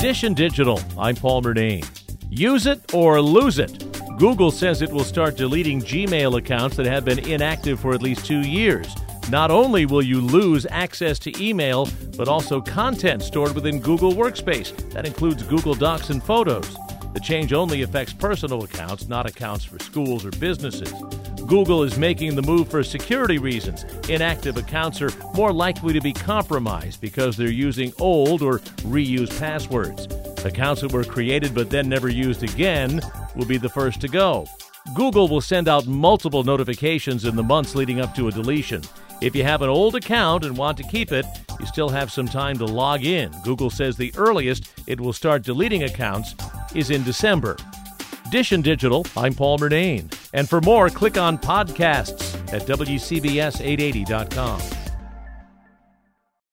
And Digital, I'm Paul Murnane. Use it or lose it. Google says it will start deleting Gmail accounts that have been inactive for at least two years. Not only will you lose access to email, but also content stored within Google Workspace. That includes Google Docs and Photos. The change only affects personal accounts, not accounts for schools or businesses. Google is making the move for security reasons. Inactive accounts are more likely to be compromised because they're using old or reused passwords. Accounts that were created but then never used again will be the first to go. Google will send out multiple notifications in the months leading up to a deletion. If you have an old account and want to keep it, you still have some time to log in. Google says the earliest it will start deleting accounts is in December. Dish and Digital, I'm Paul Murnane. And for more, click on podcasts at WCBS880.com.